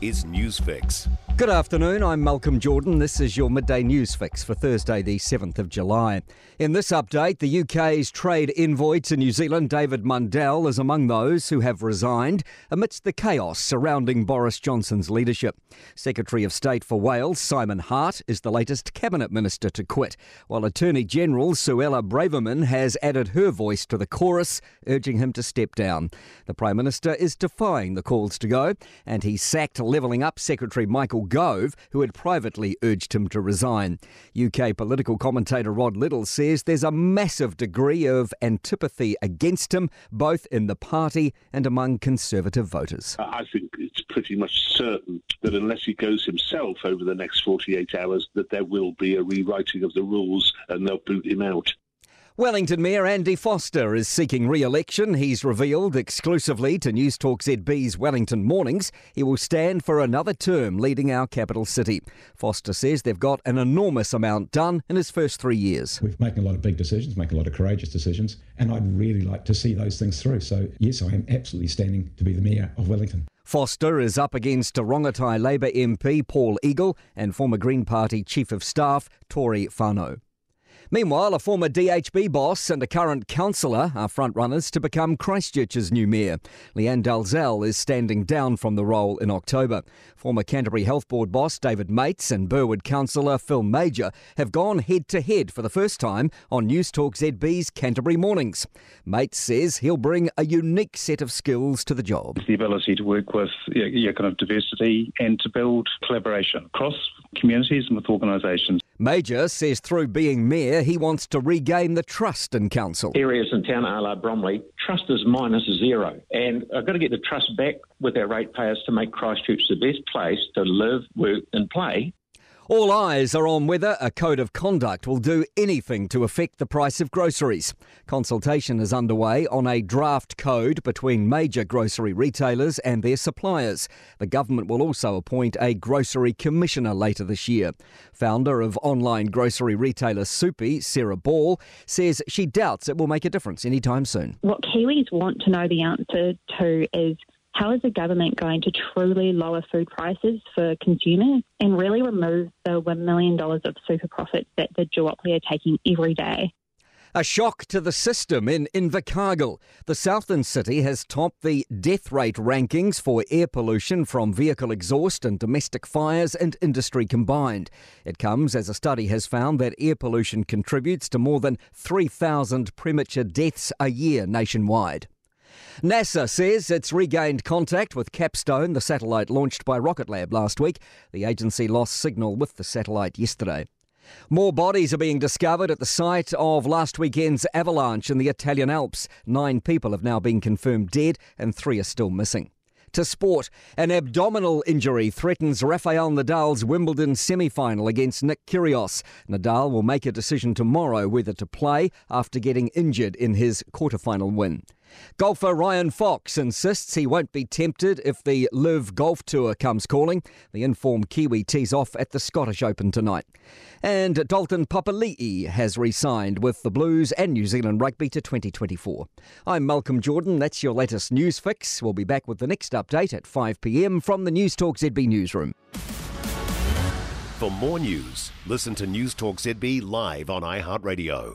is Newsfix. Good afternoon, I'm Malcolm Jordan. This is your midday news fix for Thursday, the 7th of July. In this update, the UK's trade envoy to New Zealand, David Mundell, is among those who have resigned amidst the chaos surrounding Boris Johnson's leadership. Secretary of State for Wales, Simon Hart, is the latest cabinet minister to quit, while Attorney General Suella Braverman has added her voice to the chorus, urging him to step down. The Prime Minister is defying the calls to go, and he sacked Levelling Up Secretary Michael Gove, who had privately urged him to resign. UK political commentator Rod Liddle says there's a massive degree of antipathy against him, both in the party and among Conservative voters. I think it's pretty much certain that unless he goes himself over the next 48 hours, that there will be a rewriting of the rules and they'll boot him out. Wellington Mayor Andy Foster is seeking re election. He's revealed exclusively to News Talk ZB's Wellington Mornings he will stand for another term leading our capital city. Foster says they've got an enormous amount done in his first three years. We've making a lot of big decisions, making a lot of courageous decisions, and I'd really like to see those things through. So, yes, I am absolutely standing to be the Mayor of Wellington. Foster is up against Rongotai Labour MP Paul Eagle and former Green Party Chief of Staff Tory Whanau. Meanwhile, a former DHB boss and a current councillor are frontrunners to become Christchurch's new mayor. Lianne Dalziel is standing down from the role in October. Former Canterbury Health Board boss David Meates and Burwood councillor Phil Mauger have gone head to head for the first time on News Talk ZB's Canterbury Mornings. Meates says he'll bring a unique set of skills to the job. The ability to work with your kind of diversity and to build collaboration across communities and with organisations. Mauger says through being mayor, he wants to regain the trust in council. Areas in town, a la Bromley, trust is minus zero. And I've got to get the trust back with our ratepayers to make Christchurch the best place to live, work, and play. All eyes are on whether a code of conduct will do anything to affect the price of groceries. Consultation is underway on a draft code between major grocery retailers and their suppliers. The government will also appoint a grocery commissioner later this year. Founder of online grocery retailer Supie, Sarah Balle, says she doubts it will make a difference anytime soon. What Kiwis want to know the answer to is how is the government going to truly lower food prices for consumers and really remove the $1 million of super profits that the duopoly are taking every day? A shock to the system in Invercargill. The southern city has topped the death rate rankings for air pollution from vehicle exhaust and domestic fires and industry combined. It comes as a study has found that air pollution contributes to more than 3,000 premature deaths a year nationwide. NASA says it's regained contact with Capstone, the satellite launched by Rocket Lab last week. The agency lost signal with the satellite yesterday. More bodies are being discovered at the site of last weekend's avalanche in the Italian Alps. Nine people have now been confirmed dead and three are still missing. To sport, an abdominal injury threatens Rafael Nadal's Wimbledon semi final against Nick Kyrgios. Nadal will make a decision tomorrow whether to play after getting injured in his quarter-final win. Golfer Ryan Fox insists he won't be tempted if the LIV Golf Tour comes calling. The informed Kiwi tees off at the Scottish Open tonight. And Dalton Papali'i has re signed with the Blues and New Zealand Rugby to 2024. I'm Malcolm Jordan. That's your latest news fix. We'll be back with the next update at 5 pm from the News Talk ZB Newsroom. For more news, listen to News Talk ZB live on iHeartRadio.